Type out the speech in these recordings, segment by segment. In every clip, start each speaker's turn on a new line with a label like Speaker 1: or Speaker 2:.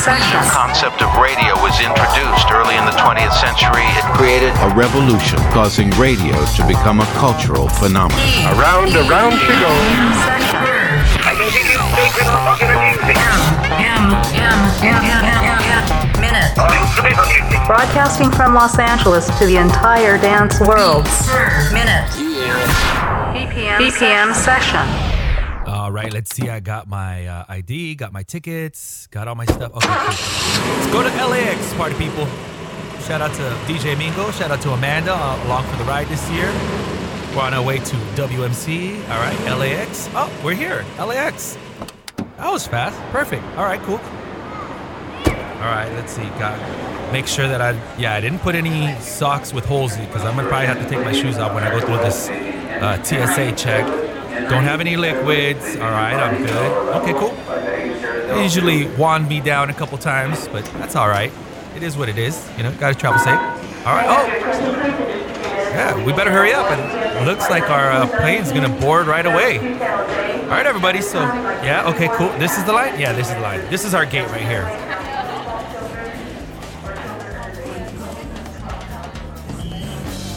Speaker 1: session.
Speaker 2: The concept of radio was introduced early in the 20th century. It created
Speaker 3: a revolution, causing radio to become a cultural phenomenon.
Speaker 4: Around, around she goes.
Speaker 1: Broadcasting from Los Angeles to the entire dance world.
Speaker 5: Minute.
Speaker 1: BPM, BPM session.
Speaker 6: Right, let's see. I got my uh, ID, got my tickets, got all my stuff. Okay, cool. Let's go to LAX, party people. Shout out to DJ Mingo. Shout out to Amanda uh, along for the ride this year. We're on our way to WMC. All right, LAX. Oh, we're here. LAX. That was fast. Perfect. All right, cool. All right, let's see. Got make sure that I yeah I didn't put any socks with holes because I'm gonna probably have to take my shoes off when I go through this uh, TSA check. Don't have any liquids. All right, I'm good. Okay, cool. They usually wand me down a couple times, but that's all right. It is what it is. You know, gotta travel safe. All right. Oh, yeah. We better hurry up. It looks like our uh, plane's gonna board right away. All right, everybody. So, yeah. Okay, cool. This is the line. Yeah, this is the line. This is our gate right here.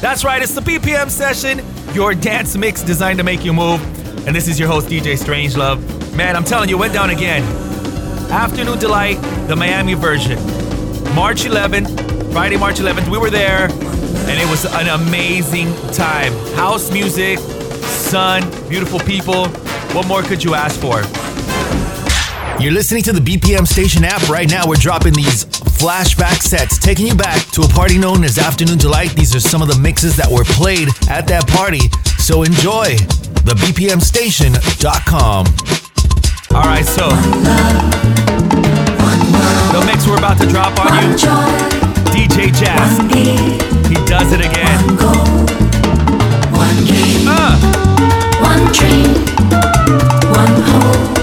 Speaker 6: That's right, it's the BPM session, your dance mix designed to make you move. And this is your host, DJ Strangelove. Man, I'm telling you, went down again. Afternoon Delight, the Miami version. March 11th, Friday, March 11th, we were there, and it was an amazing time. House music, sun, beautiful people. What more could you ask for?
Speaker 7: You're listening to the BPM Station app right now. We're dropping these flashback sets, taking you back to a party known as Afternoon Delight. These are some of the mixes that were played at that party. So enjoy the BPMStation.com.
Speaker 6: All right, so the mix we're about to drop on you, DJ Jask. He does it again.
Speaker 8: One go, one Uh. One dream, one
Speaker 6: hope,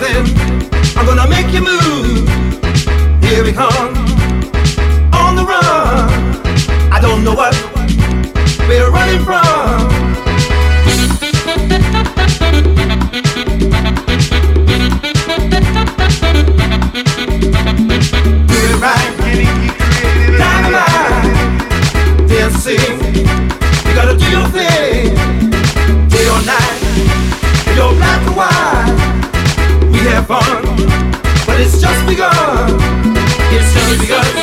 Speaker 6: them. I'm gonna make you move. Here we come. On the
Speaker 1: run. I don't know what we're
Speaker 9: running from. fun, but it's just begun. It's just begun.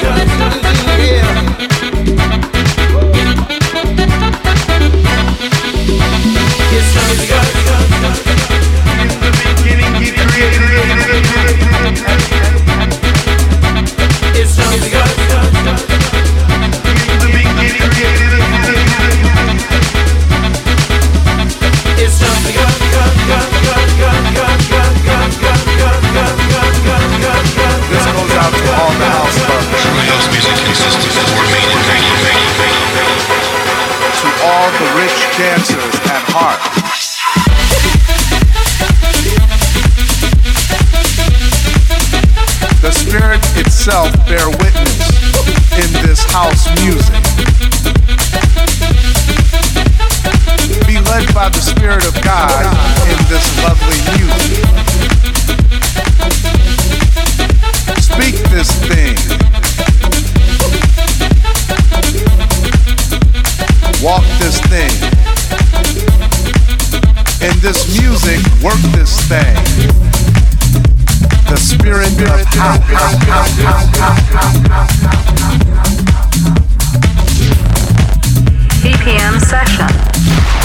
Speaker 5: Dancers at heart. The spirit itself bear witness in this house music. Be led by the spirit of God in this lovely music. Speak this thing. Walk this thing. In this music, work this thing. The spirit of
Speaker 1: BPM session.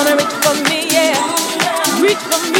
Speaker 10: And reach for me, yeah. Reach for me.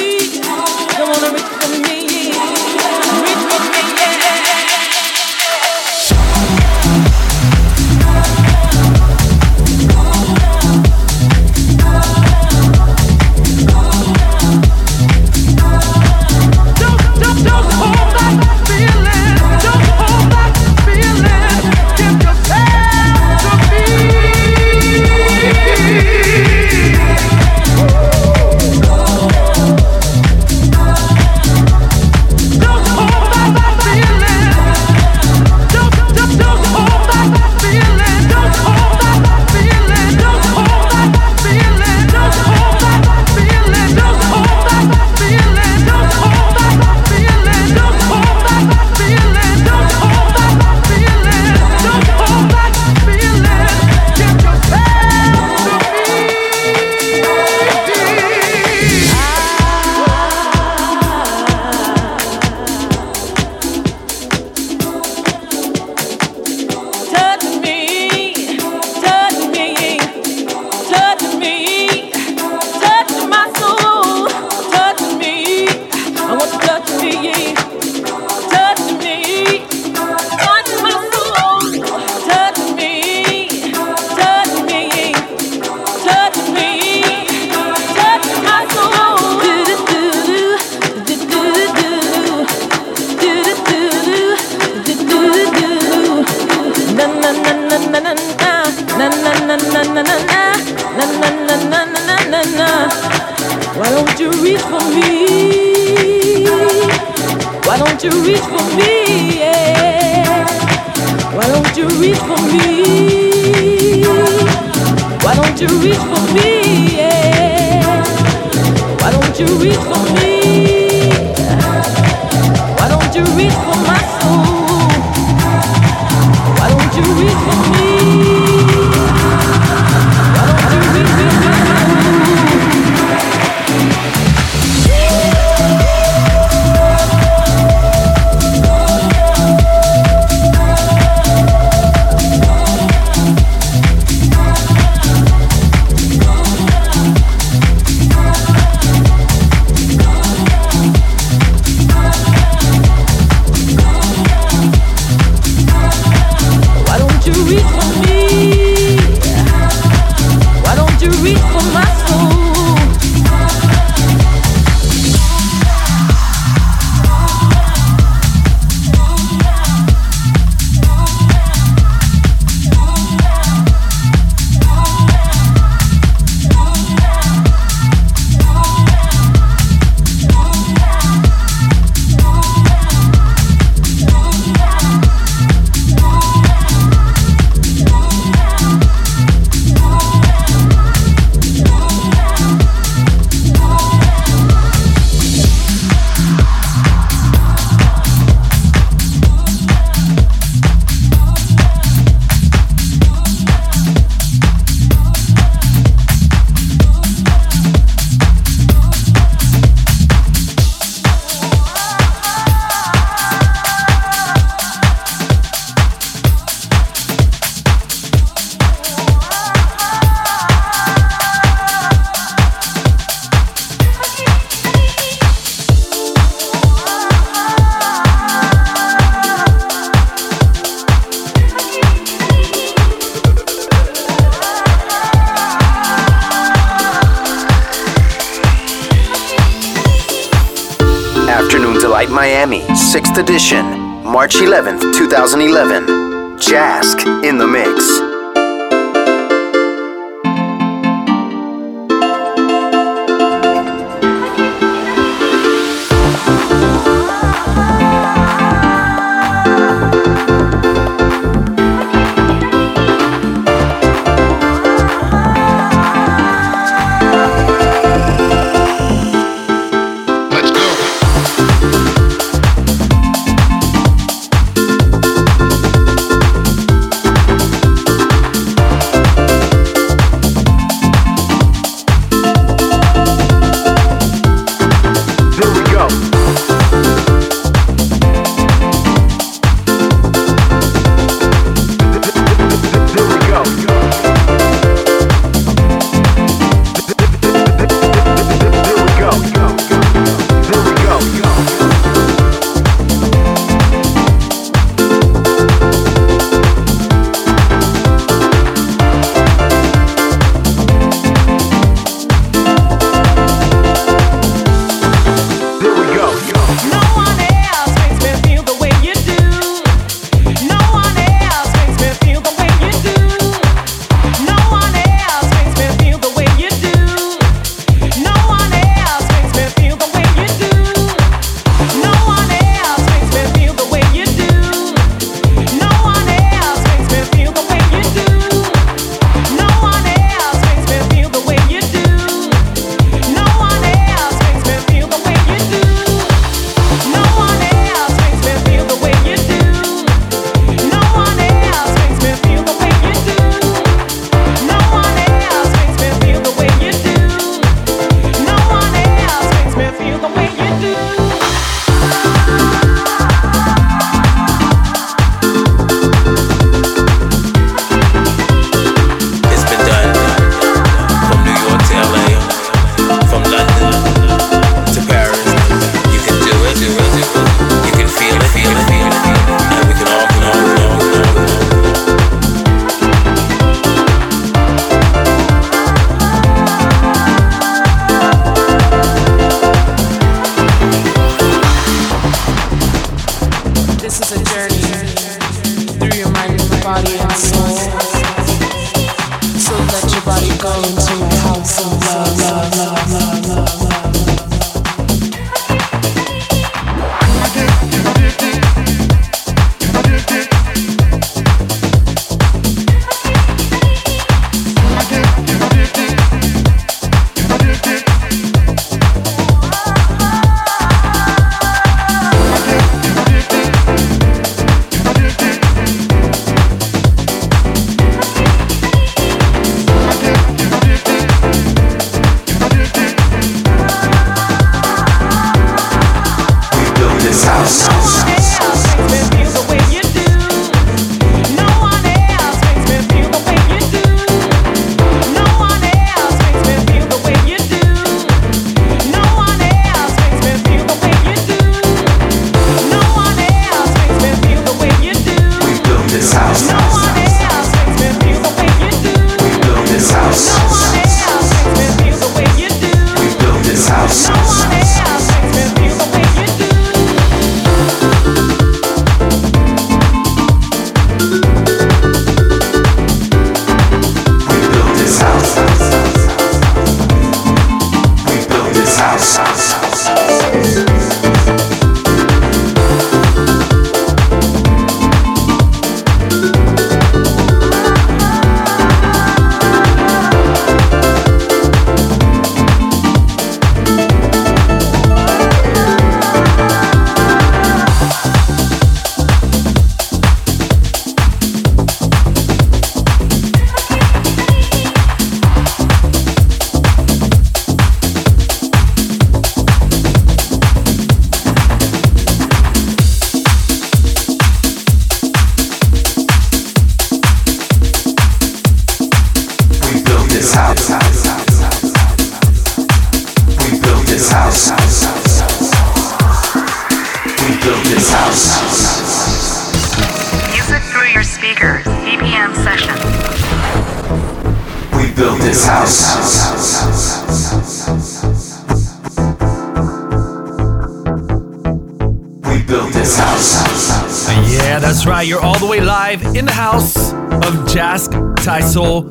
Speaker 11: Built this house. Uh,
Speaker 6: yeah, that's right. You're all the way live in the house of Jask Thai Soul,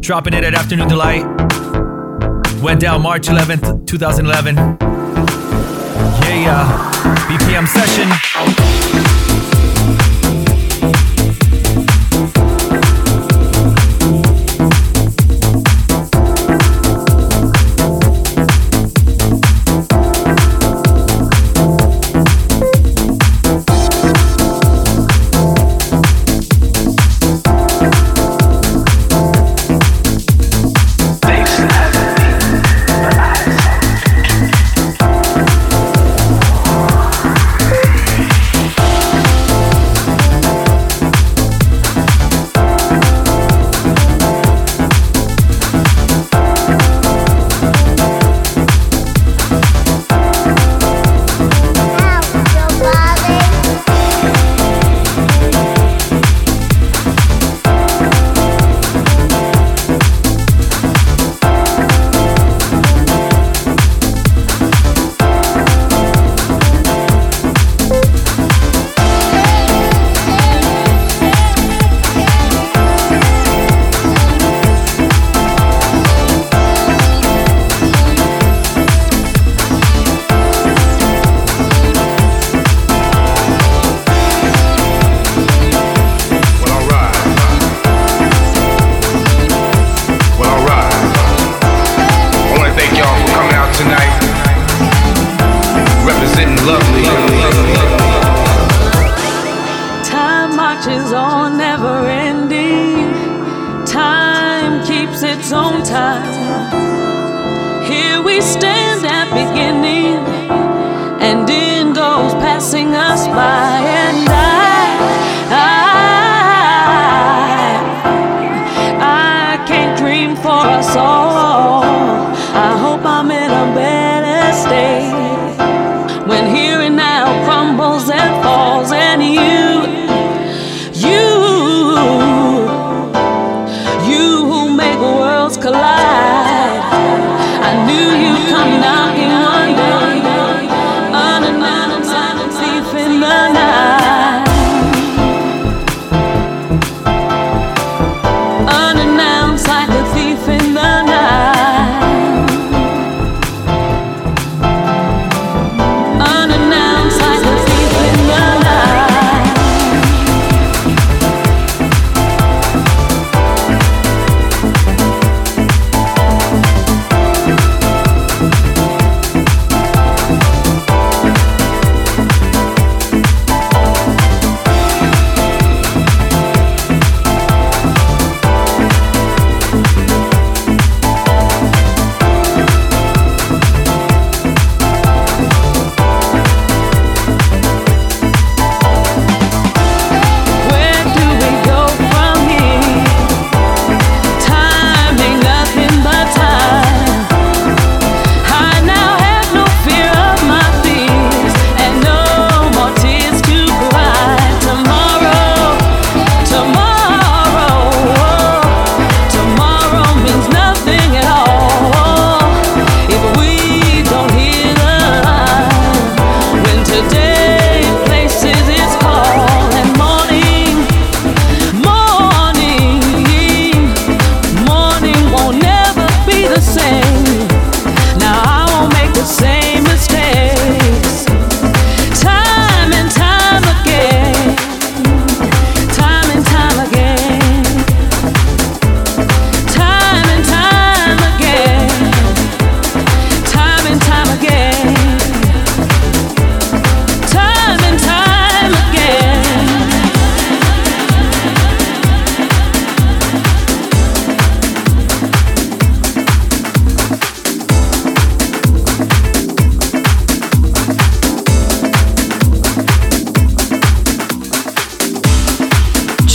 Speaker 6: dropping it at Afternoon Delight. Went down March 11th, 2011. Yeah, yeah. BPM session.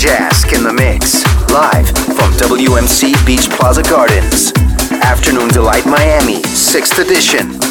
Speaker 11: Jask in the
Speaker 9: mix, live from WMC Beach Plaza Gardens. Afternoon Delight Miami, 6th edition.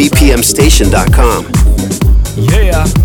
Speaker 9: BPMStation.com.
Speaker 5: Yeah.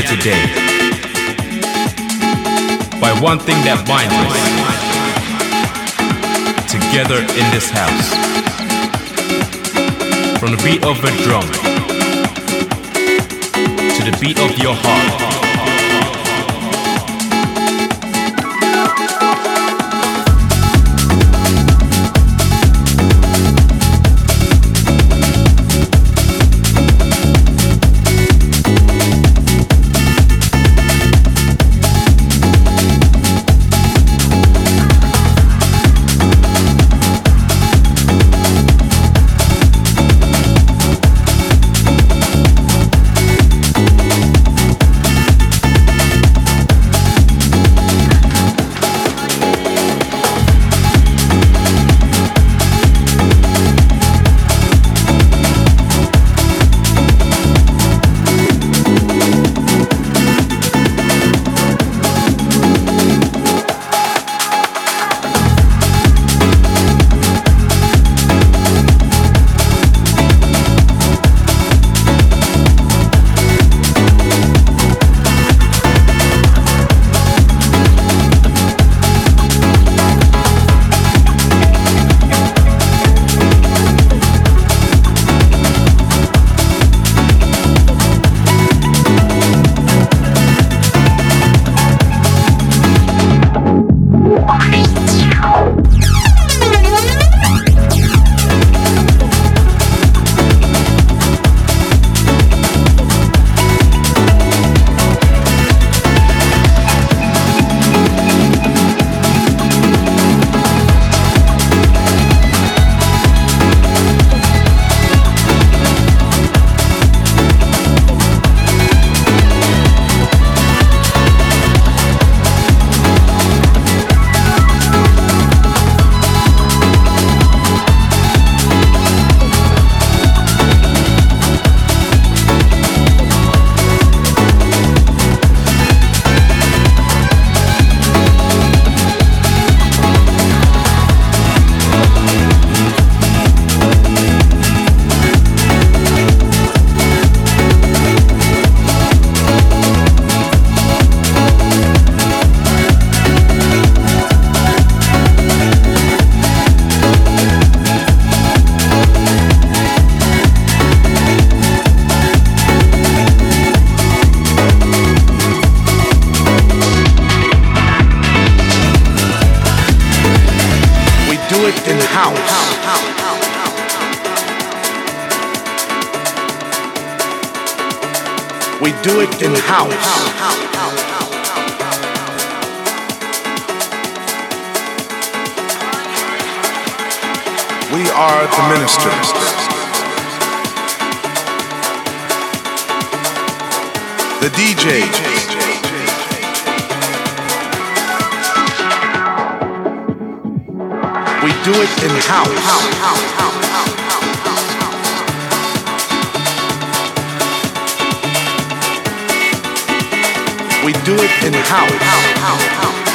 Speaker 12: here today by one thing that binds us together in this house. From the beat of a drum to the beat of your heart.
Speaker 5: house. We are the ministers. The DJs. We do it in house. we do it in house.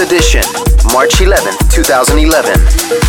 Speaker 9: Edition, March 11th, 2011.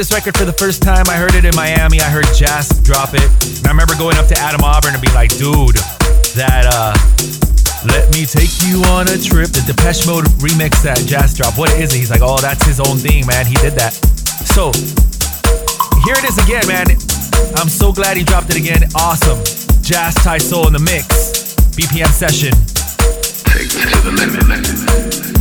Speaker 13: this
Speaker 6: record for the first time, I heard it in Miami. I heard Jask drop it. And I remember going up to Adam Auburn and be like, dude, that, uh, let me take you on a trip. The Depeche Mode remix that Jask drop. What is it? He's like, oh, that's his own thing, man. He did that. So here it is again, man. I'm so glad he dropped it again. Awesome. Jask Ty Soul in the mix. BPM session.
Speaker 11: Take to the limit.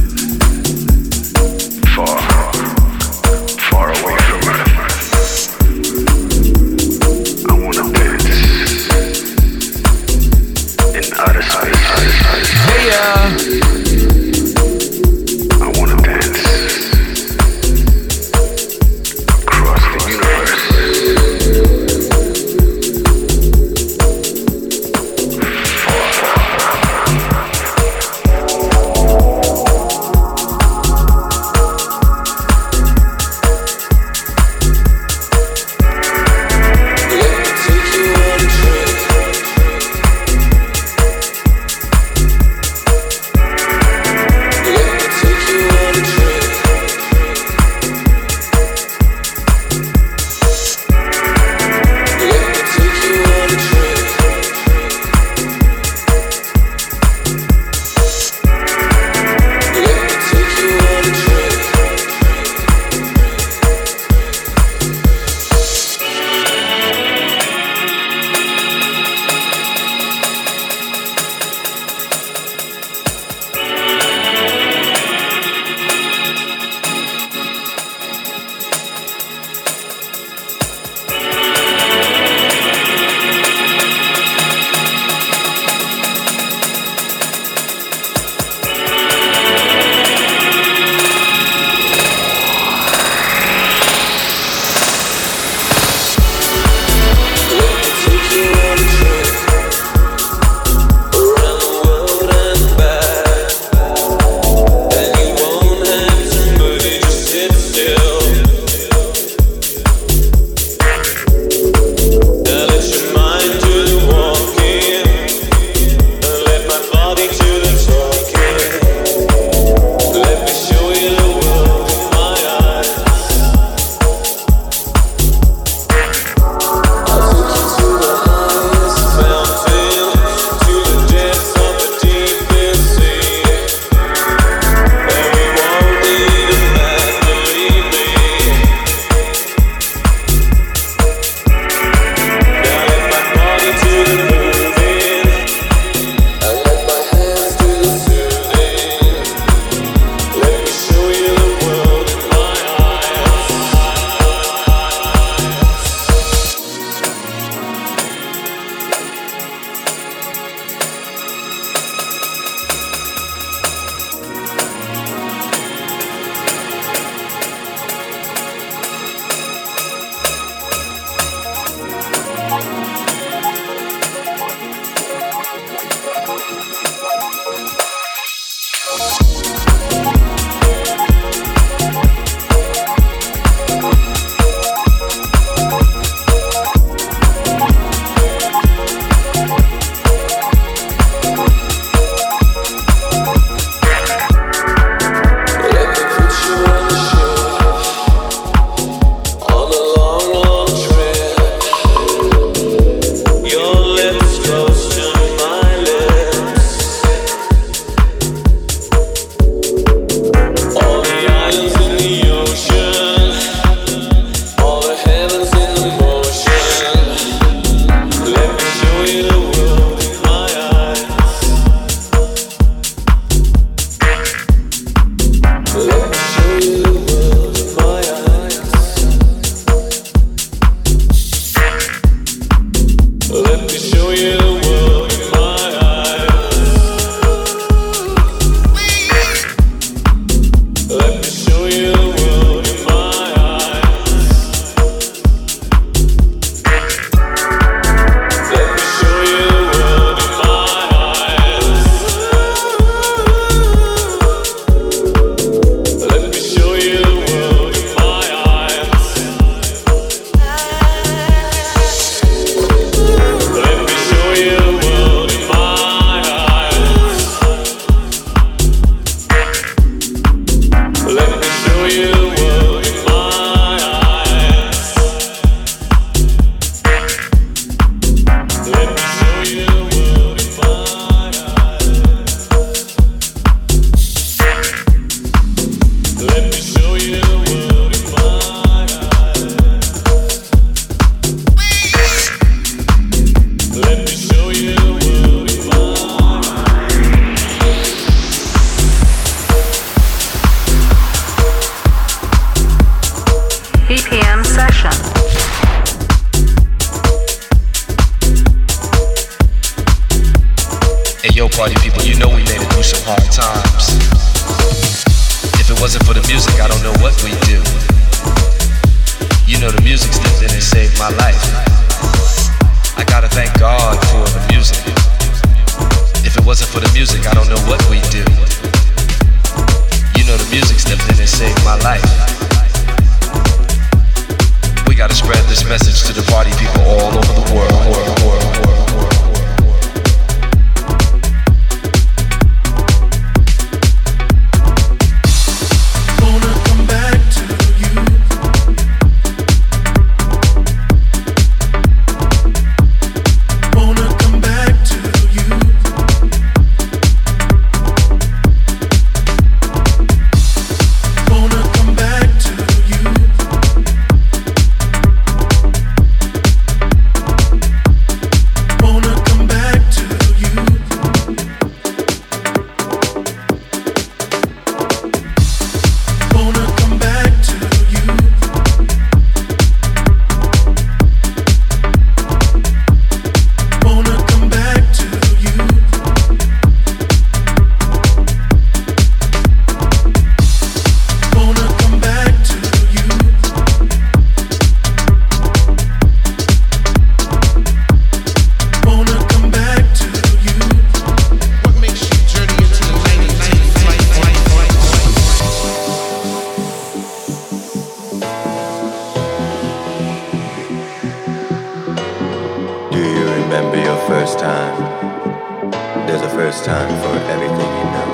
Speaker 14: For
Speaker 15: everything you know.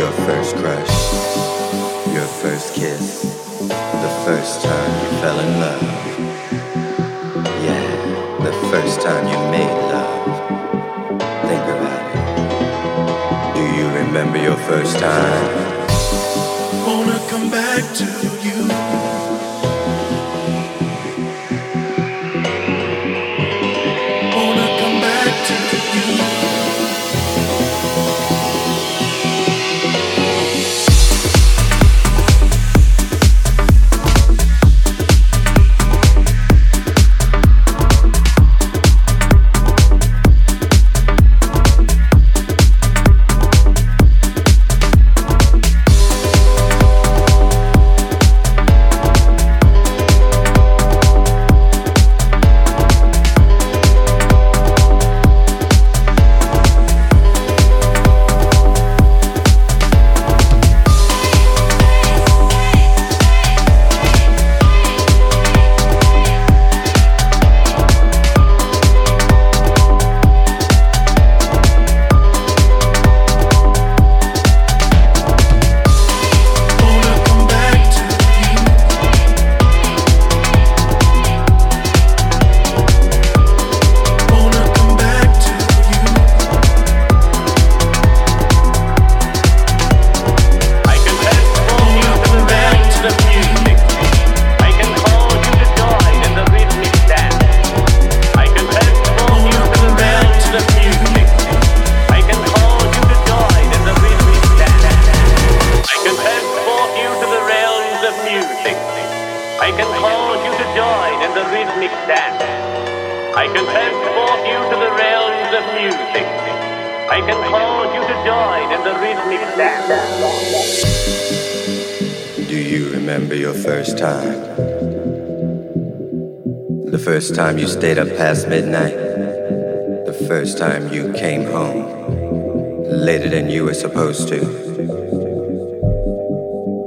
Speaker 15: Your first crush, your first kiss, the first time you fell in love. Yeah, the first time you made love. Think about it. Do you remember your first time?
Speaker 16: Wanna come back to you.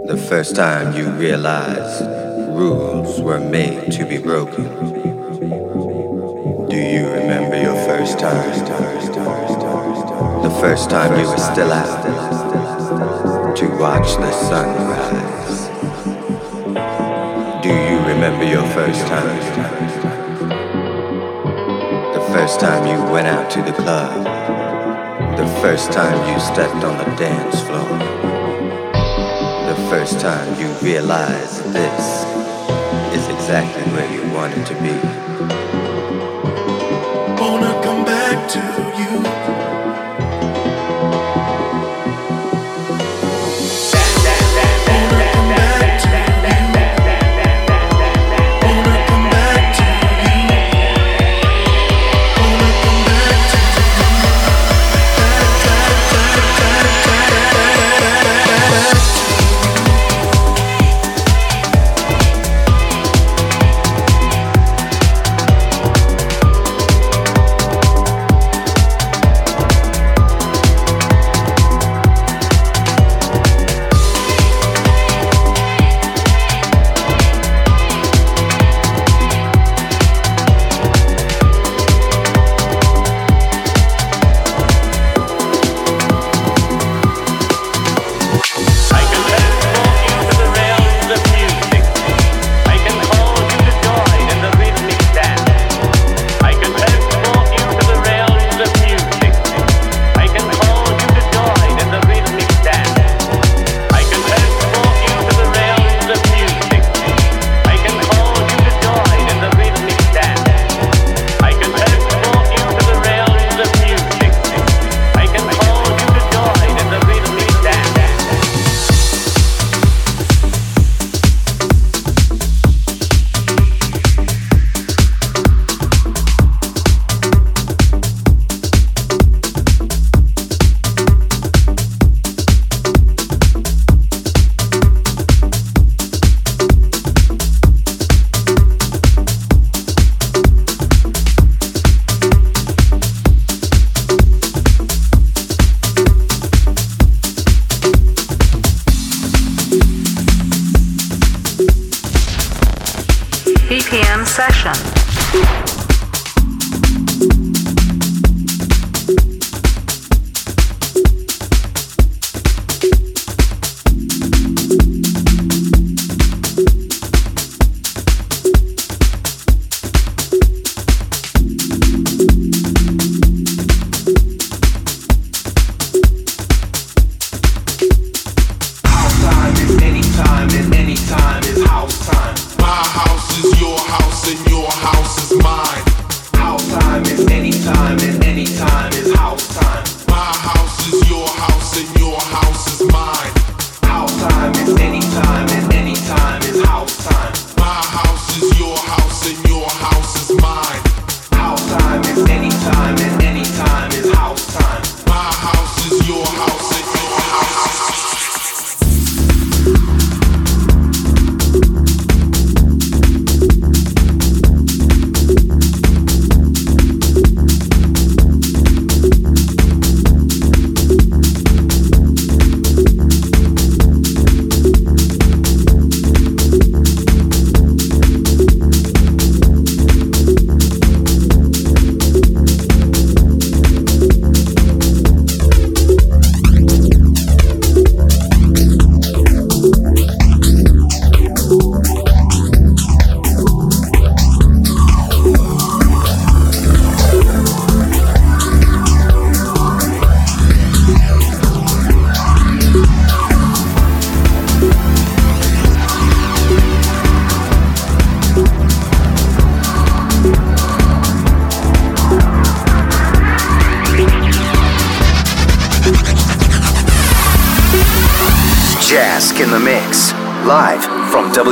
Speaker 17: The
Speaker 15: first time you realized rules were made to be broken? Do you remember your first time? The first time you were still out to watch the sunrise? Do you remember your first time? The first time you went out to the club? The first time you stepped on the dance floor? The first time you realized this is exactly where you wanted to be?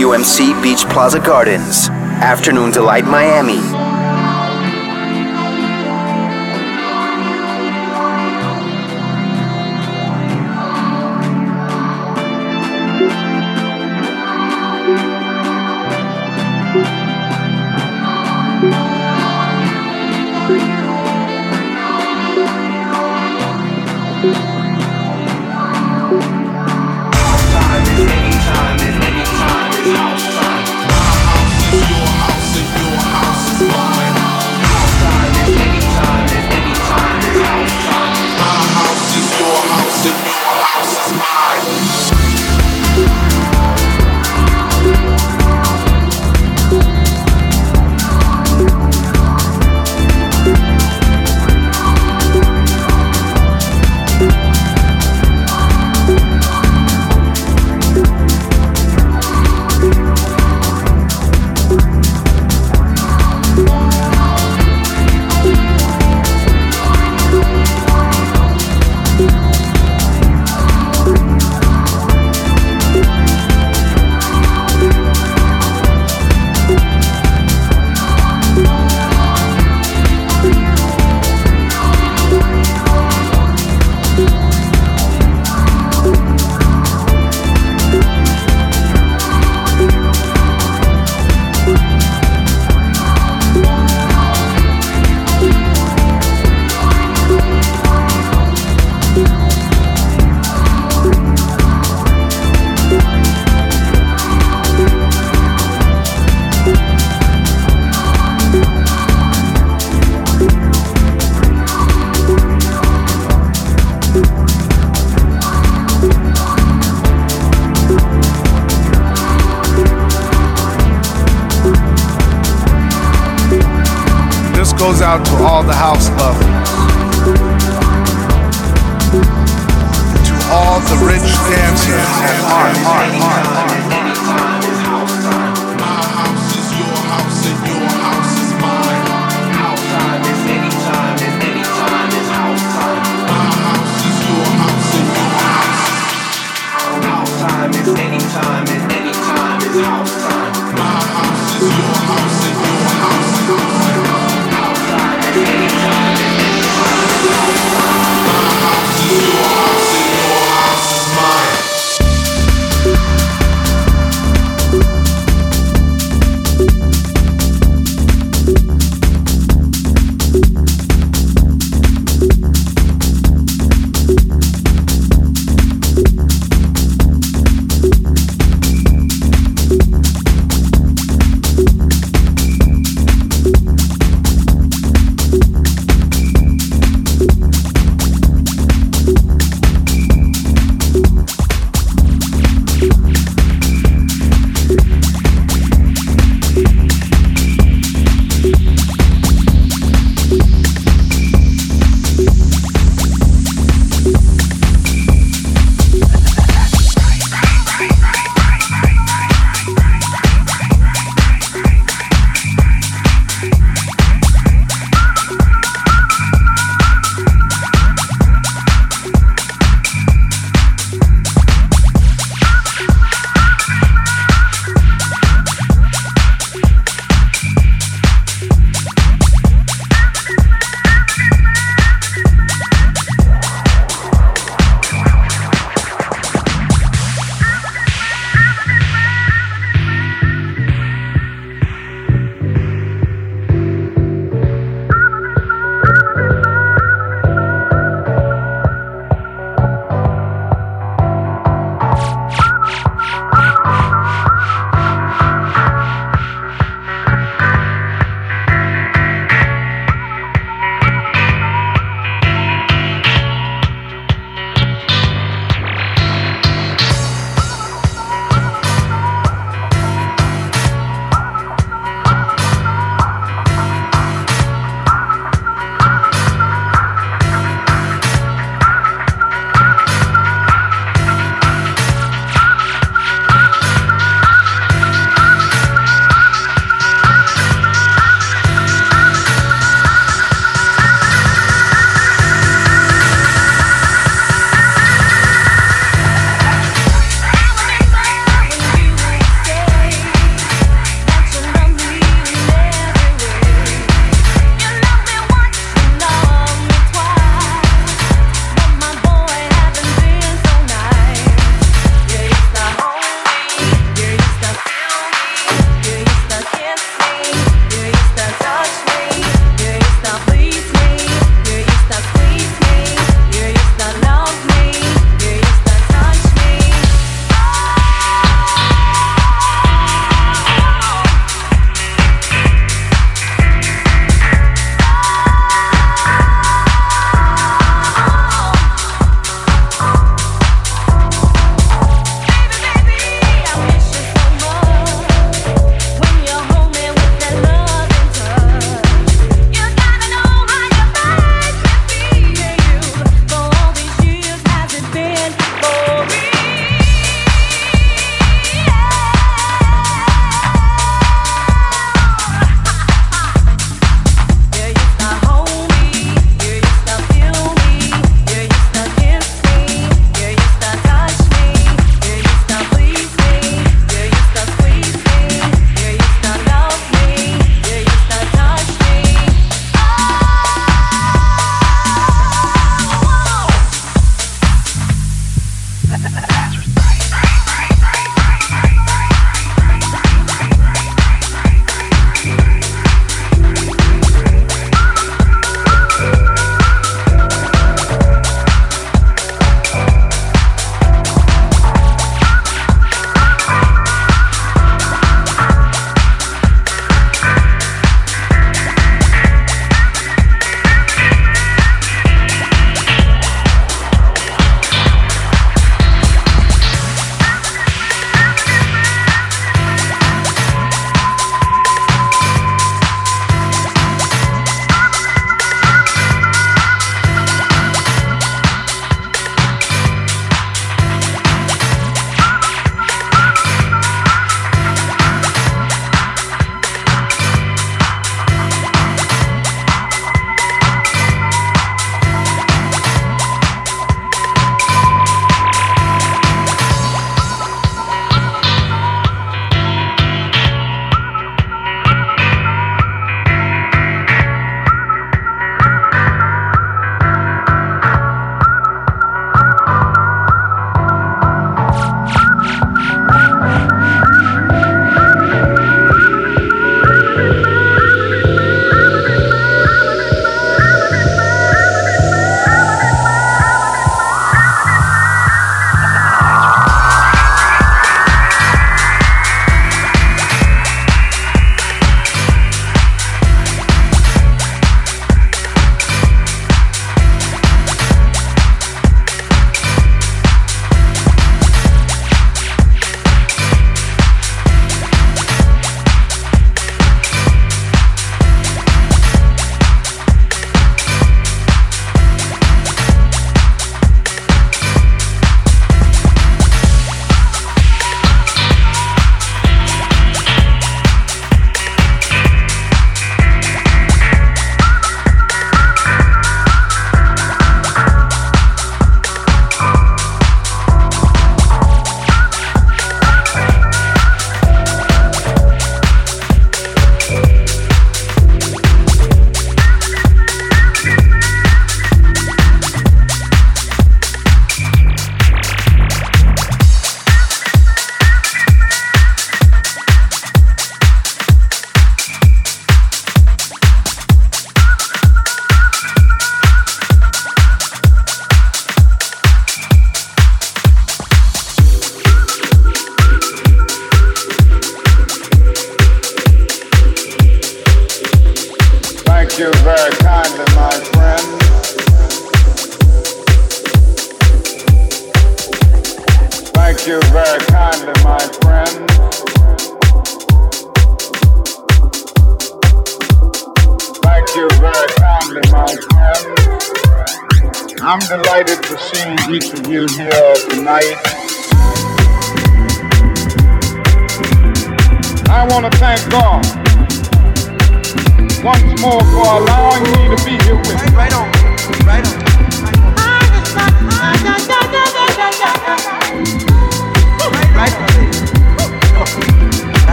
Speaker 18: WMC Beach Plaza Gardens. Afternoon Delight Miami.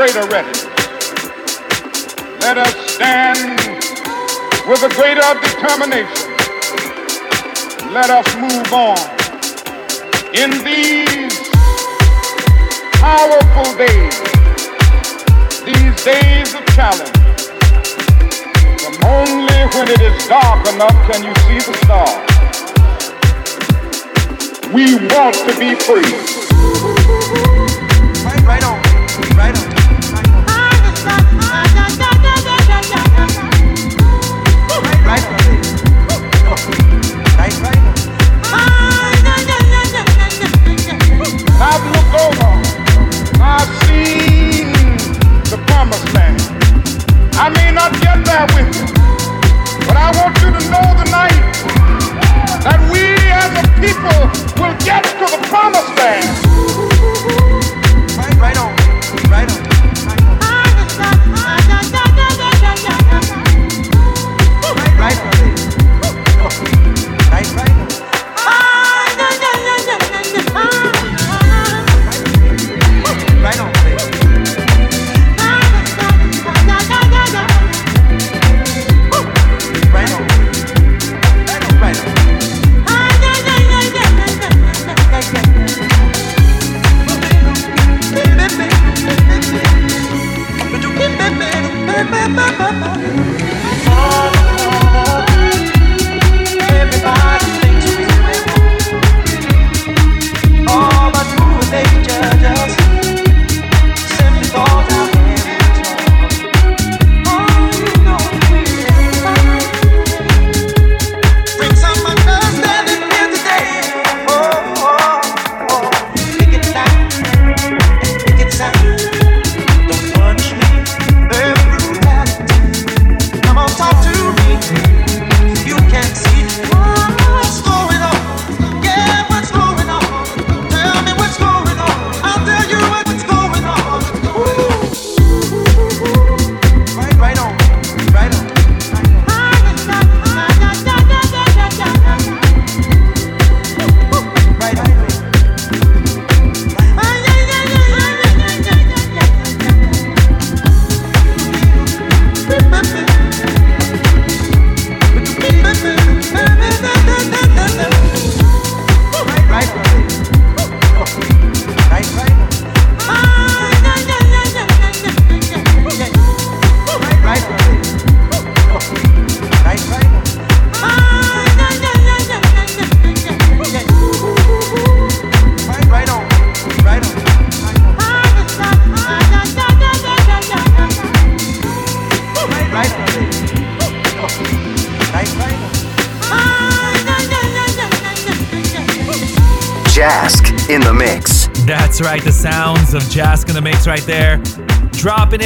Speaker 18: Greater readiness. Let us stand with a greater determination. Let us move on in these powerful days, these days of challenge. Only when it is dark enough can you see the stars. We want to be free. Right, right on, right on. Promised land. I may not get there with you, but I want you to know tonight that we as a people will get to the promised land.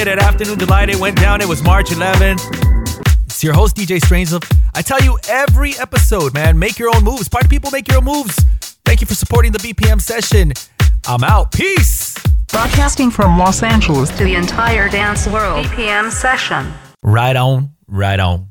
Speaker 6: Dropping it at Afternoon Delight. It went down. It was March 11th. It's your host, DJ Strangelove. I tell you every episode, man, make your own moves. Party people, make your own moves. Thank you for supporting the BPM session. I'm out. Peace.
Speaker 1: Broadcasting from Los Angeles to the entire dance world. BPM session.
Speaker 6: Right on, right on.